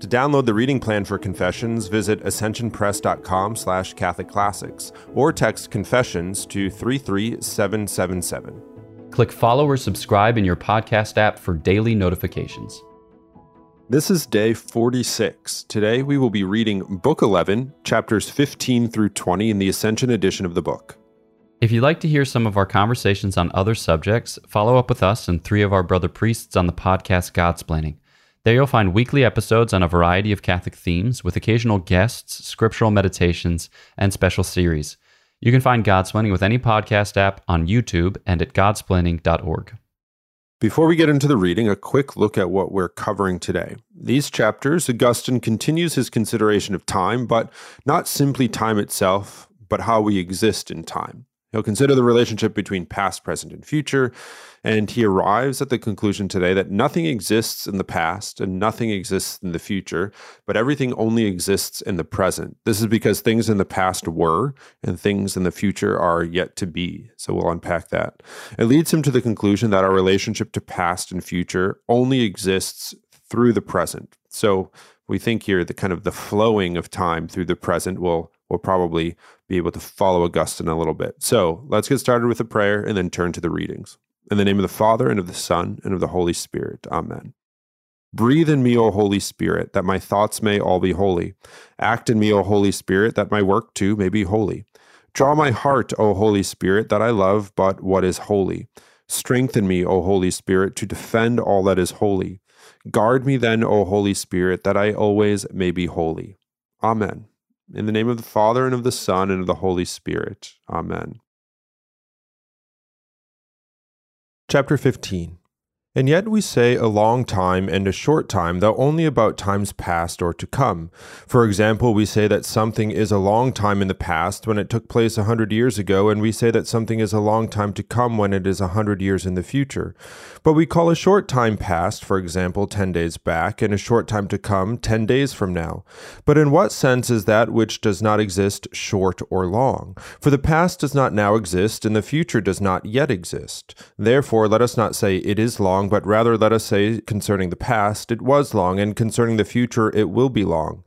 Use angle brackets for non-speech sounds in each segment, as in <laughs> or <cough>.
To download the reading plan for Confessions, visit ascensionpress.com slash catholicclassics or text Confessions to 33777. Click follow or subscribe in your podcast app for daily notifications. This is day 46. Today we will be reading Book 11, chapters 15 through 20 in the Ascension edition of the book. If you'd like to hear some of our conversations on other subjects, follow up with us and three of our brother priests on the podcast Godsplaining. There you'll find weekly episodes on a variety of Catholic themes with occasional guests, scriptural meditations, and special series. You can find Godsplaining with any podcast app on YouTube and at godsplaining.org. Before we get into the reading, a quick look at what we're covering today. These chapters, Augustine continues his consideration of time, but not simply time itself, but how we exist in time. He'll consider the relationship between past, present, and future, and he arrives at the conclusion today that nothing exists in the past and nothing exists in the future, but everything only exists in the present. This is because things in the past were, and things in the future are yet to be. So we'll unpack that. It leads him to the conclusion that our relationship to past and future only exists through the present. So we think here the kind of the flowing of time through the present will will probably be able to follow Augustine a little bit. So let's get started with the prayer and then turn to the readings. In the name of the Father, and of the Son, and of the Holy Spirit. Amen. Breathe in me, O Holy Spirit, that my thoughts may all be holy. Act in me, O Holy Spirit, that my work too may be holy. Draw my heart, O Holy Spirit, that I love but what is holy. Strengthen me, O Holy Spirit, to defend all that is holy. Guard me then, O Holy Spirit, that I always may be holy. Amen. In the name of the Father, and of the Son, and of the Holy Spirit. Amen. Chapter 15 and yet we say a long time and a short time, though only about times past or to come. For example, we say that something is a long time in the past when it took place a hundred years ago, and we say that something is a long time to come when it is a hundred years in the future. But we call a short time past, for example, ten days back, and a short time to come, ten days from now. But in what sense is that which does not exist short or long? For the past does not now exist, and the future does not yet exist. Therefore, let us not say it is long long, but rather let us say concerning the past, it was long, and concerning the future, it will be long.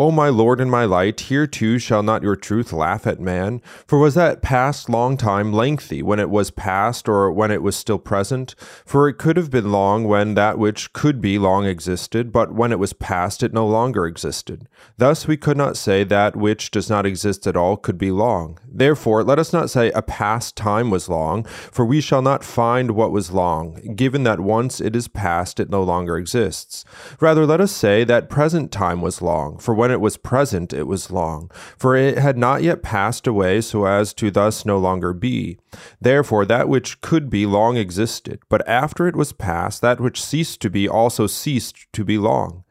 O my Lord and my light, here too shall not your truth laugh at man? For was that past long time lengthy when it was past or when it was still present? For it could have been long when that which could be long existed, but when it was past it no longer existed. Thus we could not say that which does not exist at all could be long. Therefore let us not say a past time was long, for we shall not find what was long, given that once it is past it no longer exists. Rather let us say that present time was long, for when when it was present, it was long, for it had not yet passed away so as to thus no longer be. Therefore, that which could be long existed, but after it was past, that which ceased to be also ceased to be long.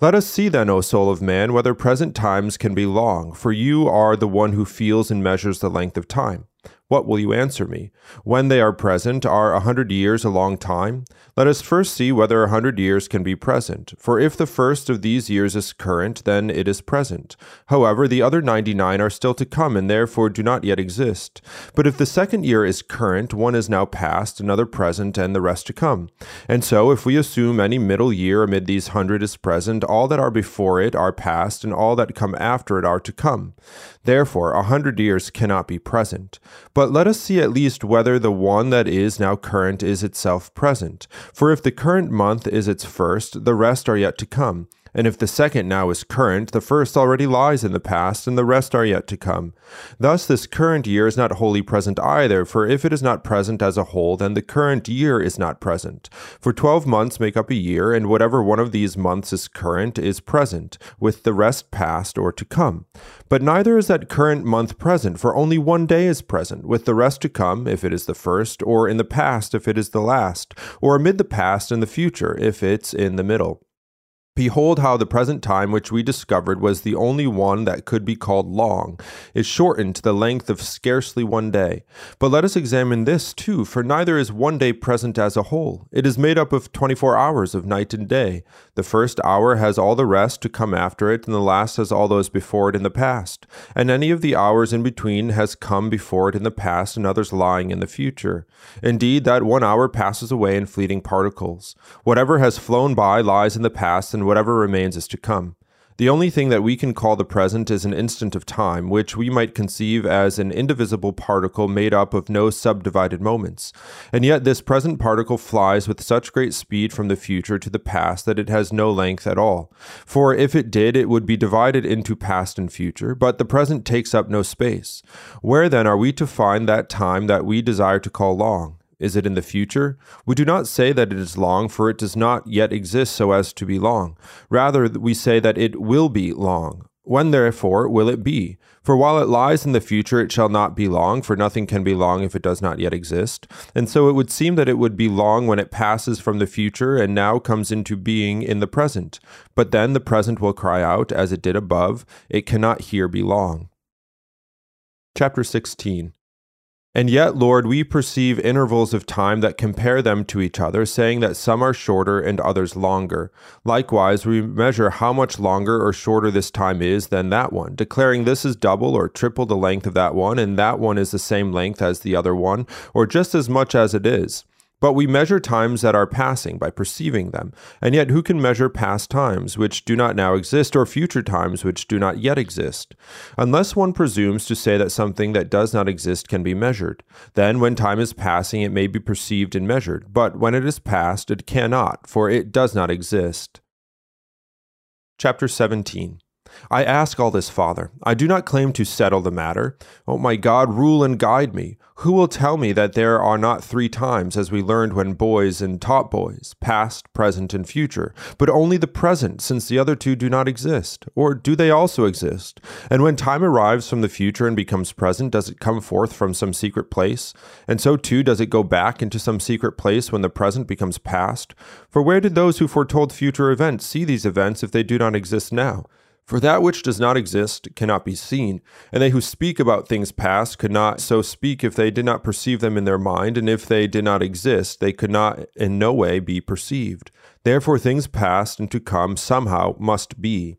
Let us see then, O soul of man, whether present times can be long, for you are the one who feels and measures the length of time. What will you answer me? When they are present, are a hundred years a long time? Let us first see whether a hundred years can be present. For if the first of these years is current, then it is present. However, the other ninety nine are still to come, and therefore do not yet exist. But if the second year is current, one is now past, another present, and the rest to come. And so, if we assume any middle year amid these hundred is present, all that are before it are past, and all that come after it are to come. Therefore, a hundred years cannot be present. But let us see at least whether the one that is now current is itself present. For if the current month is its first, the rest are yet to come. And if the second now is current, the first already lies in the past, and the rest are yet to come. Thus, this current year is not wholly present either, for if it is not present as a whole, then the current year is not present. For twelve months make up a year, and whatever one of these months is current is present, with the rest past or to come. But neither is that current month present, for only one day is present, with the rest to come, if it is the first, or in the past, if it is the last, or amid the past and the future, if it's in the middle. Behold, how the present time which we discovered was the only one that could be called long, is shortened to the length of scarcely one day. But let us examine this too, for neither is one day present as a whole. It is made up of twenty four hours of night and day. The first hour has all the rest to come after it, and the last has all those before it in the past. And any of the hours in between has come before it in the past, and others lying in the future. Indeed, that one hour passes away in fleeting particles. Whatever has flown by lies in the past, and whatever remains is to come. The only thing that we can call the present is an instant of time, which we might conceive as an indivisible particle made up of no subdivided moments. And yet this present particle flies with such great speed from the future to the past that it has no length at all. For if it did, it would be divided into past and future, but the present takes up no space. Where then are we to find that time that we desire to call long? Is it in the future? We do not say that it is long, for it does not yet exist so as to be long. Rather, we say that it will be long. When therefore will it be? For while it lies in the future, it shall not be long, for nothing can be long if it does not yet exist. And so it would seem that it would be long when it passes from the future and now comes into being in the present. But then the present will cry out, as it did above, it cannot here be long. Chapter 16 and yet, Lord, we perceive intervals of time that compare them to each other, saying that some are shorter and others longer. Likewise, we measure how much longer or shorter this time is than that one, declaring this is double or triple the length of that one, and that one is the same length as the other one, or just as much as it is. But we measure times that are passing by perceiving them. And yet, who can measure past times which do not now exist, or future times which do not yet exist? Unless one presumes to say that something that does not exist can be measured. Then, when time is passing, it may be perceived and measured. But when it is past, it cannot, for it does not exist. Chapter 17 I ask all this, Father. I do not claim to settle the matter. O oh my God, rule and guide me. Who will tell me that there are not three times, as we learned when boys and taught boys, past, present, and future, but only the present, since the other two do not exist? Or do they also exist? And when time arrives from the future and becomes present, does it come forth from some secret place? And so too does it go back into some secret place when the present becomes past? For where did those who foretold future events see these events if they do not exist now? For that which does not exist cannot be seen, and they who speak about things past could not so speak if they did not perceive them in their mind, and if they did not exist, they could not in no way be perceived. Therefore, things past and to come somehow must be.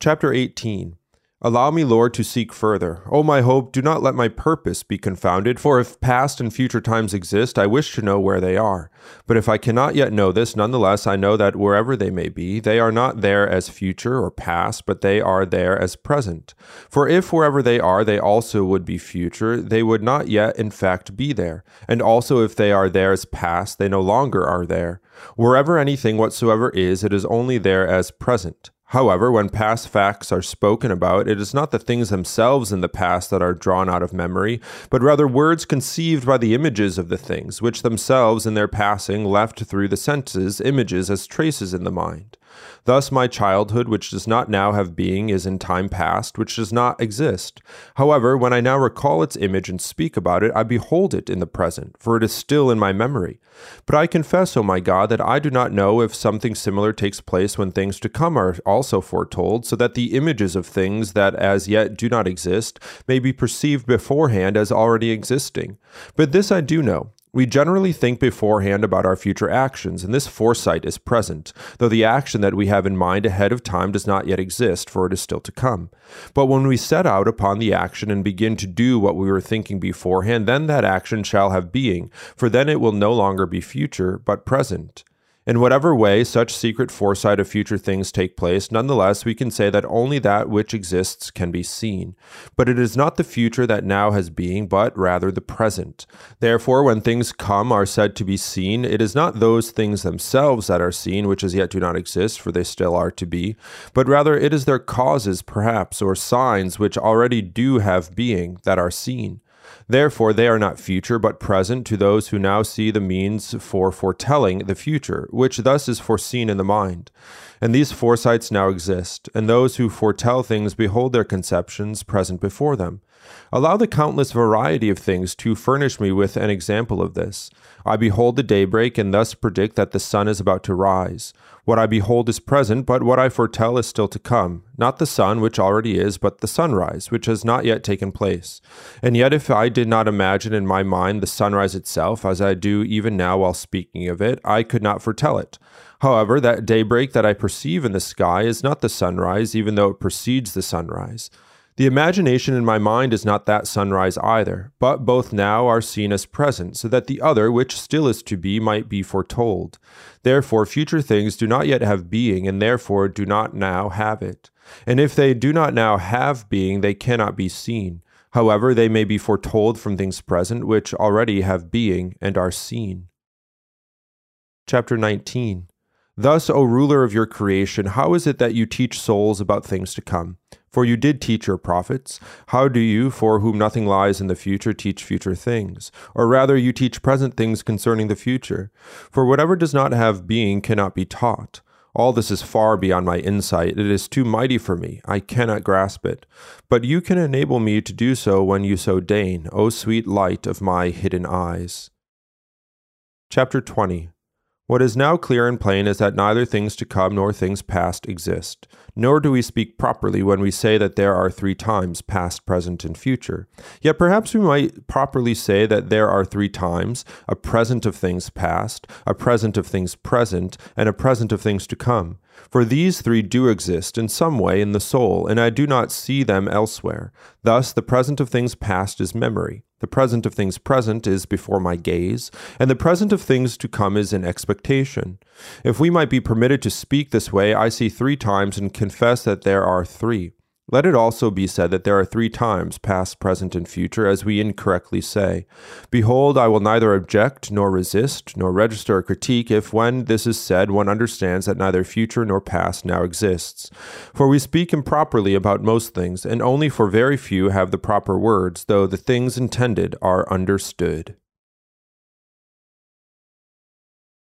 Chapter 18 Allow me, Lord, to seek further. O my hope, do not let my purpose be confounded, for if past and future times exist, I wish to know where they are. But if I cannot yet know this, nonetheless I know that wherever they may be, they are not there as future or past, but they are there as present. For if wherever they are, they also would be future, they would not yet in fact be there. And also if they are there as past, they no longer are there. Wherever anything whatsoever is, it is only there as present. However, when past facts are spoken about, it is not the things themselves in the past that are drawn out of memory, but rather words conceived by the images of the things, which themselves in their passing left through the senses images as traces in the mind. Thus, my childhood, which does not now have being, is in time past, which does not exist. However, when I now recall its image and speak about it, I behold it in the present, for it is still in my memory. But I confess, O my God, that I do not know if something similar takes place when things to come are also foretold, so that the images of things that as yet do not exist may be perceived beforehand as already existing. But this I do know we generally think beforehand about our future actions, and this foresight is present, though the action that we have in mind ahead of time does not yet exist, for it is still to come. But when we set out upon the action and begin to do what we were thinking beforehand, then that action shall have being, for then it will no longer be future, but present. In whatever way such secret foresight of future things take place, nonetheless we can say that only that which exists can be seen. But it is not the future that now has being, but rather the present. Therefore, when things come are said to be seen, it is not those things themselves that are seen, which as yet do not exist, for they still are to be, but rather it is their causes, perhaps, or signs which already do have being, that are seen. Therefore, they are not future, but present to those who now see the means for foretelling the future, which thus is foreseen in the mind. And these foresights now exist, and those who foretell things behold their conceptions present before them. Allow the countless variety of things to furnish me with an example of this. I behold the daybreak and thus predict that the sun is about to rise. What I behold is present, but what I foretell is still to come. Not the sun, which already is, but the sunrise, which has not yet taken place. And yet, if I did not imagine in my mind the sunrise itself, as I do even now while speaking of it, I could not foretell it. However, that daybreak that I perceive in the sky is not the sunrise, even though it precedes the sunrise. The imagination in my mind is not that sunrise either, but both now are seen as present, so that the other, which still is to be, might be foretold. Therefore, future things do not yet have being, and therefore do not now have it. And if they do not now have being, they cannot be seen. However, they may be foretold from things present, which already have being and are seen. Chapter 19 Thus, O ruler of your creation, how is it that you teach souls about things to come? For you did teach your prophets. How do you, for whom nothing lies in the future, teach future things? Or rather, you teach present things concerning the future. For whatever does not have being cannot be taught. All this is far beyond my insight. It is too mighty for me. I cannot grasp it. But you can enable me to do so when you so deign, O sweet light of my hidden eyes. Chapter 20 what is now clear and plain is that neither things to come nor things past exist. Nor do we speak properly when we say that there are three times, past, present, and future. Yet perhaps we might properly say that there are three times a present of things past, a present of things present, and a present of things to come. For these three do exist in some way in the soul, and I do not see them elsewhere. Thus, the present of things past is memory, the present of things present is before my gaze, and the present of things to come is in expectation. If we might be permitted to speak this way, I see three times and confess that there are three. Let it also be said that there are three times, past, present, and future, as we incorrectly say. Behold, I will neither object, nor resist, nor register a critique, if when this is said, one understands that neither future nor past now exists. For we speak improperly about most things, and only for very few have the proper words, though the things intended are understood.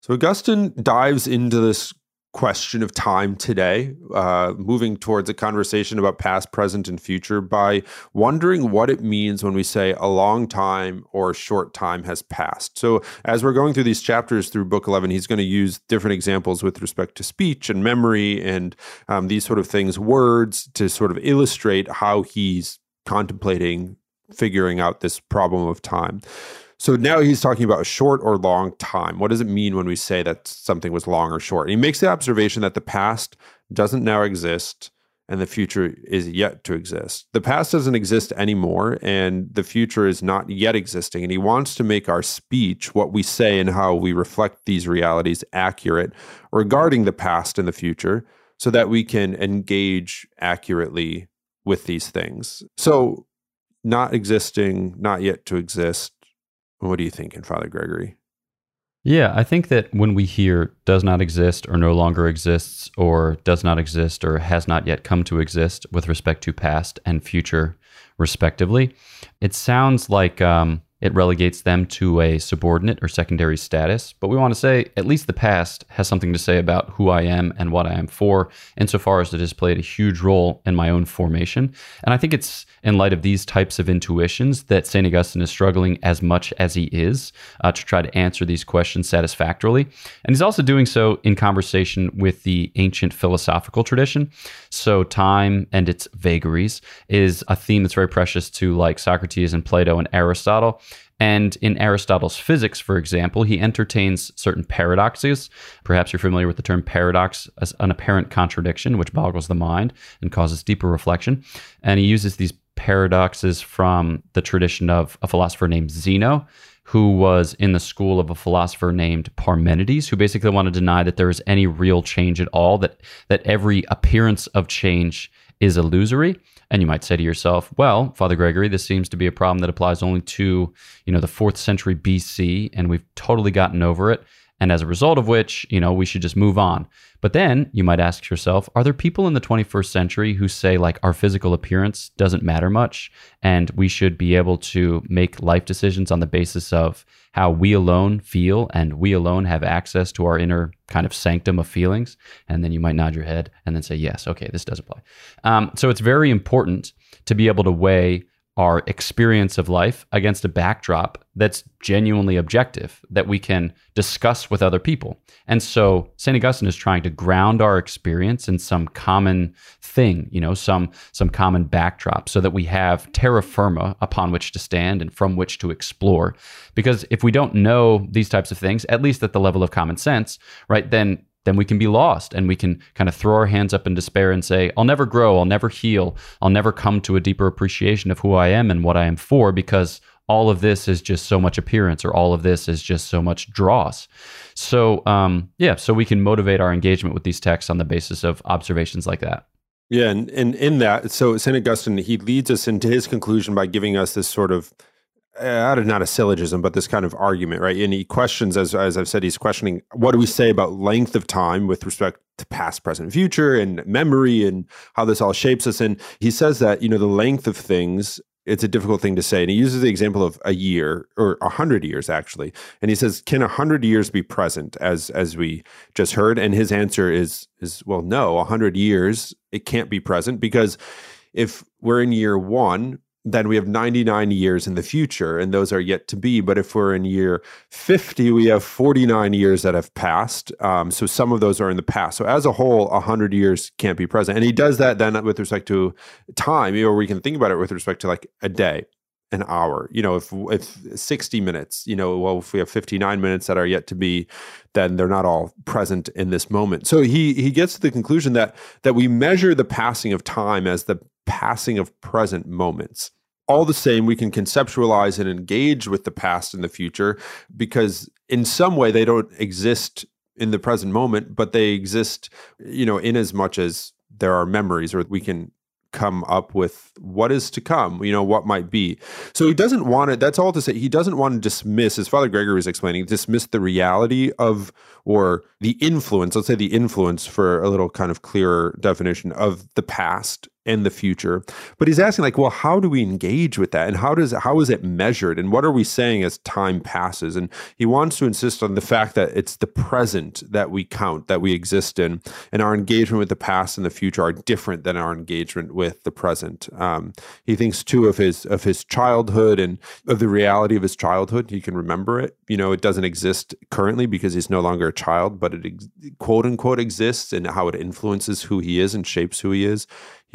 So Augustine dives into this question of time today, uh, moving towards a conversation about past, present, and future by wondering what it means when we say a long time or a short time has passed. So, as we're going through these chapters through Book 11, he's going to use different examples with respect to speech and memory and um, these sort of things, words, to sort of illustrate how he's contemplating figuring out this problem of time. So now he's talking about a short or long time. What does it mean when we say that something was long or short? And he makes the observation that the past doesn't now exist and the future is yet to exist. The past doesn't exist anymore and the future is not yet existing. And he wants to make our speech, what we say and how we reflect these realities, accurate regarding the past and the future so that we can engage accurately with these things. So, not existing, not yet to exist, what are you thinking, Father Gregory? Yeah, I think that when we hear does not exist or no longer exists or does not exist or has not yet come to exist with respect to past and future, respectively, it sounds like um, it relegates them to a subordinate or secondary status. But we want to say at least the past has something to say about who I am and what I am for, insofar as it has played a huge role in my own formation. And I think it's in light of these types of intuitions that St. Augustine is struggling as much as he is uh, to try to answer these questions satisfactorily. And he's also doing so in conversation with the ancient philosophical tradition. So, time and its vagaries is a theme that's very precious to like Socrates and Plato and Aristotle. And in Aristotle's physics, for example, he entertains certain paradoxes. Perhaps you're familiar with the term paradox as an apparent contradiction, which boggles the mind and causes deeper reflection. And he uses these paradoxes from the tradition of a philosopher named Zeno, who was in the school of a philosopher named Parmenides, who basically wanted to deny that there is any real change at all, that that every appearance of change is illusory. And you might say to yourself, well, Father Gregory, this seems to be a problem that applies only to, you know, the fourth century BC, and we've totally gotten over it. And as a result of which, you know, we should just move on. But then you might ask yourself, are there people in the 21st century who say like our physical appearance doesn't matter much and we should be able to make life decisions on the basis of how we alone feel and we alone have access to our inner kind of sanctum of feelings? And then you might nod your head and then say, yes, okay, this does apply. Um, so it's very important to be able to weigh our experience of life against a backdrop that's genuinely objective that we can discuss with other people. And so St. Augustine is trying to ground our experience in some common thing, you know, some some common backdrop so that we have terra firma upon which to stand and from which to explore. Because if we don't know these types of things, at least at the level of common sense, right, then then we can be lost and we can kind of throw our hands up in despair and say, I'll never grow, I'll never heal, I'll never come to a deeper appreciation of who I am and what I am for because all of this is just so much appearance or all of this is just so much dross. So, um, yeah, so we can motivate our engagement with these texts on the basis of observations like that. Yeah, and, and in that, so St. Augustine, he leads us into his conclusion by giving us this sort of uh, not a syllogism, but this kind of argument, right? And he questions, as as I've said, he's questioning what do we say about length of time with respect to past, present, future, and memory, and how this all shapes us. And he says that you know the length of things. It's a difficult thing to say, and he uses the example of a year or a hundred years, actually. And he says, "Can a hundred years be present?" As as we just heard, and his answer is is well, no. A hundred years it can't be present because if we're in year one, then we have 99 years in the future, and those are yet to be. But if we're in year 50, we have 49 years that have passed. Um, so some of those are in the past. So as a whole, 100 years can't be present. And he does that then with respect to time, or we can think about it with respect to like a day, an hour. You know, if if 60 minutes, you know, well, if we have 59 minutes that are yet to be, then they're not all present in this moment. So he he gets to the conclusion that that we measure the passing of time as the passing of present moments all the same, we can conceptualize and engage with the past and the future because in some way they don't exist in the present moment, but they exist, you know, in as much as there are memories or we can come up with what is to come, you know, what might be. So he doesn't want to, that's all to say, he doesn't want to dismiss, as Father Gregory was explaining, dismiss the reality of, or the influence, let's say the influence for a little kind of clearer definition of the past and the future. But he's asking like, well, how do we engage with that? And how does how is it measured? And what are we saying as time passes? And he wants to insist on the fact that it's the present that we count, that we exist in, and our engagement with the past and the future are different than our engagement with the present. Um, he thinks too of his of his childhood and of the reality of his childhood. He can remember it. You know, it doesn't exist currently because he's no longer a child, but it quote unquote exists and how it influences who he is and shapes who he is.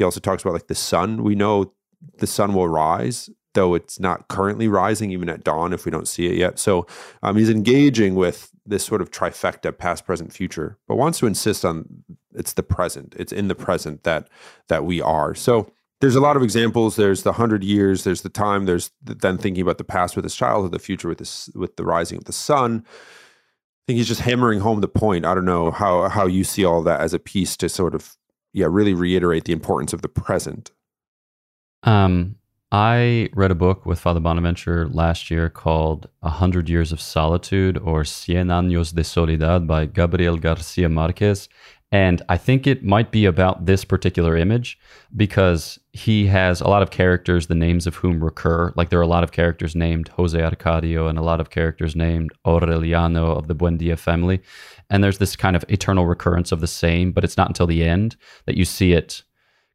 He also talks about like the sun. We know the sun will rise, though it's not currently rising even at dawn if we don't see it yet. So um, he's engaging with this sort of trifecta, past, present, future, but wants to insist on it's the present. It's in the present that that we are. So there's a lot of examples. There's the hundred years. There's the time. There's the, then thinking about the past with his childhood, the future with this with the rising of the sun. I think he's just hammering home the point. I don't know how how you see all that as a piece to sort of yeah, really reiterate the importance of the present. Um, I read a book with Father Bonaventure last year called A Hundred Years of Solitude or Cien Años de Soledad by Gabriel Garcia Marquez. And I think it might be about this particular image because he has a lot of characters, the names of whom recur. Like there are a lot of characters named Jose Arcadio and a lot of characters named Aureliano of the Buendia family. And there's this kind of eternal recurrence of the same, but it's not until the end that you see it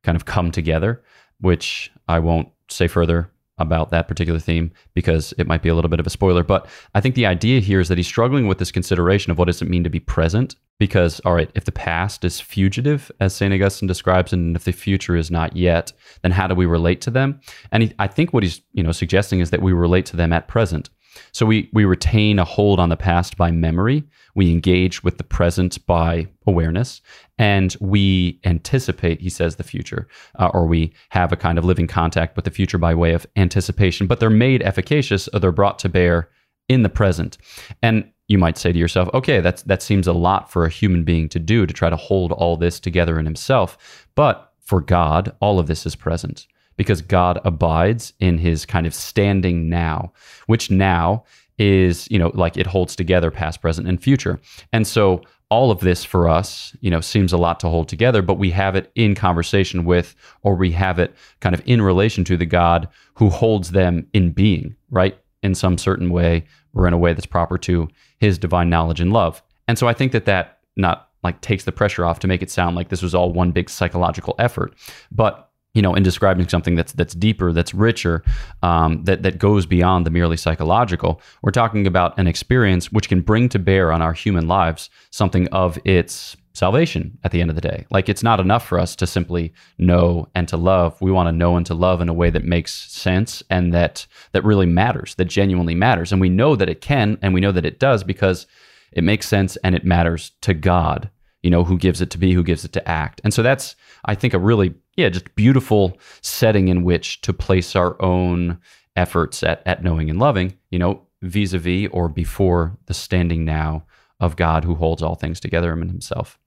kind of come together, which I won't say further about that particular theme because it might be a little bit of a spoiler. But I think the idea here is that he's struggling with this consideration of what does it mean to be present. Because, all right, if the past is fugitive, as St. Augustine describes, and if the future is not yet, then how do we relate to them? And he, I think what he's you know suggesting is that we relate to them at present. So we we retain a hold on the past by memory. We engage with the present by awareness, and we anticipate. He says the future, uh, or we have a kind of living contact with the future by way of anticipation. But they're made efficacious, or they're brought to bear in the present. And you might say to yourself, okay, that's that seems a lot for a human being to do to try to hold all this together in himself. But for God, all of this is present because God abides in his kind of standing now, which now is, you know, like it holds together past, present, and future. And so all of this for us, you know, seems a lot to hold together, but we have it in conversation with, or we have it kind of in relation to the God who holds them in being, right? In some certain way, or in a way that's proper to his divine knowledge and love. And so I think that that not like takes the pressure off to make it sound like this was all one big psychological effort, but you know, in describing something that's that's deeper, that's richer, um, that that goes beyond the merely psychological. We're talking about an experience which can bring to bear on our human lives something of its salvation at the end of the day. Like it's not enough for us to simply know and to love. We want to know and to love in a way that makes sense and that that really matters, that genuinely matters. And we know that it can and we know that it does because it makes sense and it matters to God, you know, who gives it to be, who gives it to act. And so that's I think a really yeah, just beautiful setting in which to place our own efforts at, at knowing and loving, you know, vis a vis or before the standing now of God who holds all things together in himself.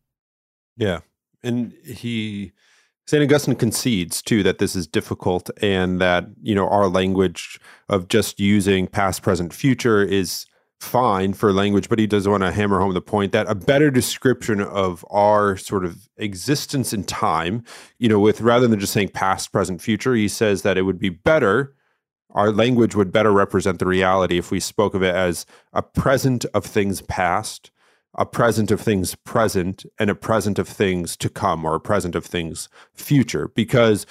Yeah. And he, St. Augustine concedes too that this is difficult and that, you know, our language of just using past, present, future is fine for language, but he does want to hammer home the point that a better description of our sort of existence in time, you know, with rather than just saying past, present, future, he says that it would be better, our language would better represent the reality if we spoke of it as a present of things past, a present of things present, and a present of things to come, or a present of things future. Because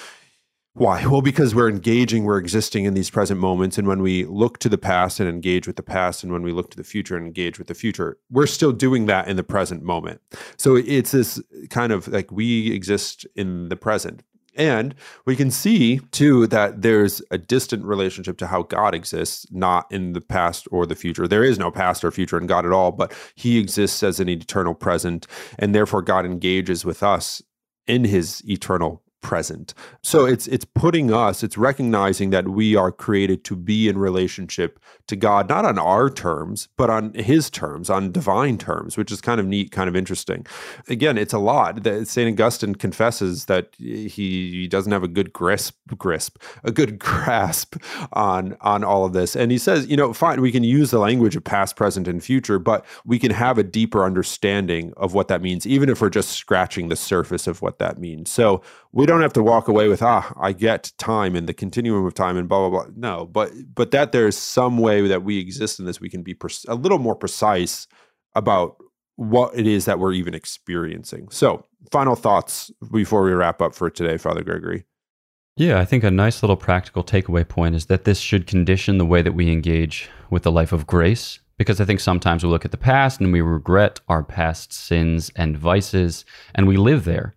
why? <laughs> Well, because we're engaging, we're existing in these present moments. And when we look to the past and engage with the past, and when we look to the future and engage with the future, we're still doing that in the present moment. So it's this kind of like we exist in the present. And we can see too that there's a distant relationship to how God exists, not in the past or the future. There is no past or future in God at all, but He exists as an eternal present. And therefore, God engages with us in His eternal present. So it's it's putting us, it's recognizing that we are created to be in relationship to God, not on our terms, but on his terms, on divine terms, which is kind of neat, kind of interesting. Again, it's a lot. That St. Augustine confesses that he, doesn't have a good grasp grasp, a good <laughs> grasp on on all of this. And he says, you know, fine, we can use the language of past, present, and future, but we can have a deeper understanding of what that means, even if we're just scratching the surface of what that means. So we don't have to walk away with ah i get time and the continuum of time and blah blah blah. No but but that there's some way that we exist in this we can be a little more precise about what it is that we're even experiencing. So final thoughts before we wrap up for today father gregory? Yeah i think a nice little practical takeaway point is that this should condition the way that we engage with the life of grace because I think sometimes we look at the past and we regret our past sins and vices and we live there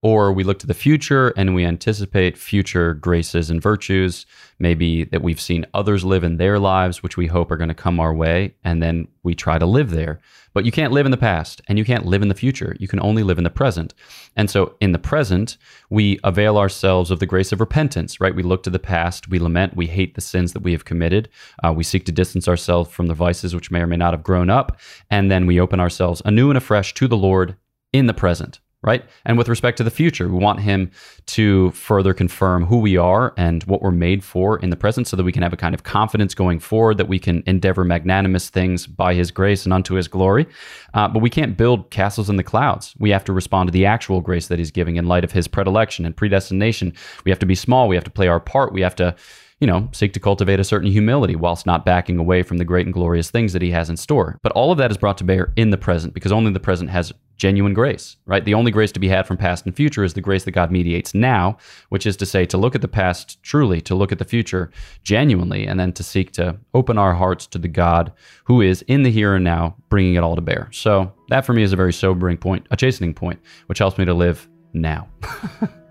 or we look to the future and we anticipate future graces and virtues, maybe that we've seen others live in their lives, which we hope are going to come our way, and then we try to live there. But you can't live in the past and you can't live in the future. You can only live in the present. And so in the present, we avail ourselves of the grace of repentance, right? We look to the past, we lament, we hate the sins that we have committed, uh, we seek to distance ourselves from the vices which may or may not have grown up, and then we open ourselves anew and afresh to the Lord in the present right? And with respect to the future, we want him to further confirm who we are and what we're made for in the present so that we can have a kind of confidence going forward that we can endeavor magnanimous things by his grace and unto his glory. Uh, but we can't build castles in the clouds. We have to respond to the actual grace that he's giving in light of his predilection and predestination. We have to be small. We have to play our part. We have to you know, seek to cultivate a certain humility whilst not backing away from the great and glorious things that he has in store. But all of that is brought to bear in the present because only the present has genuine grace, right? The only grace to be had from past and future is the grace that God mediates now, which is to say, to look at the past truly, to look at the future genuinely, and then to seek to open our hearts to the God who is in the here and now, bringing it all to bear. So that for me is a very sobering point, a chastening point, which helps me to live now. <laughs>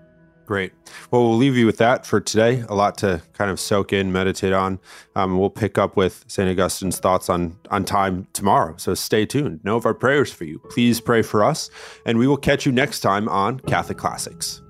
Great. Well, we'll leave you with that for today. A lot to kind of soak in, meditate on. Um, we'll pick up with St. Augustine's thoughts on, on time tomorrow. So stay tuned. Know of our prayers for you. Please pray for us. And we will catch you next time on Catholic Classics.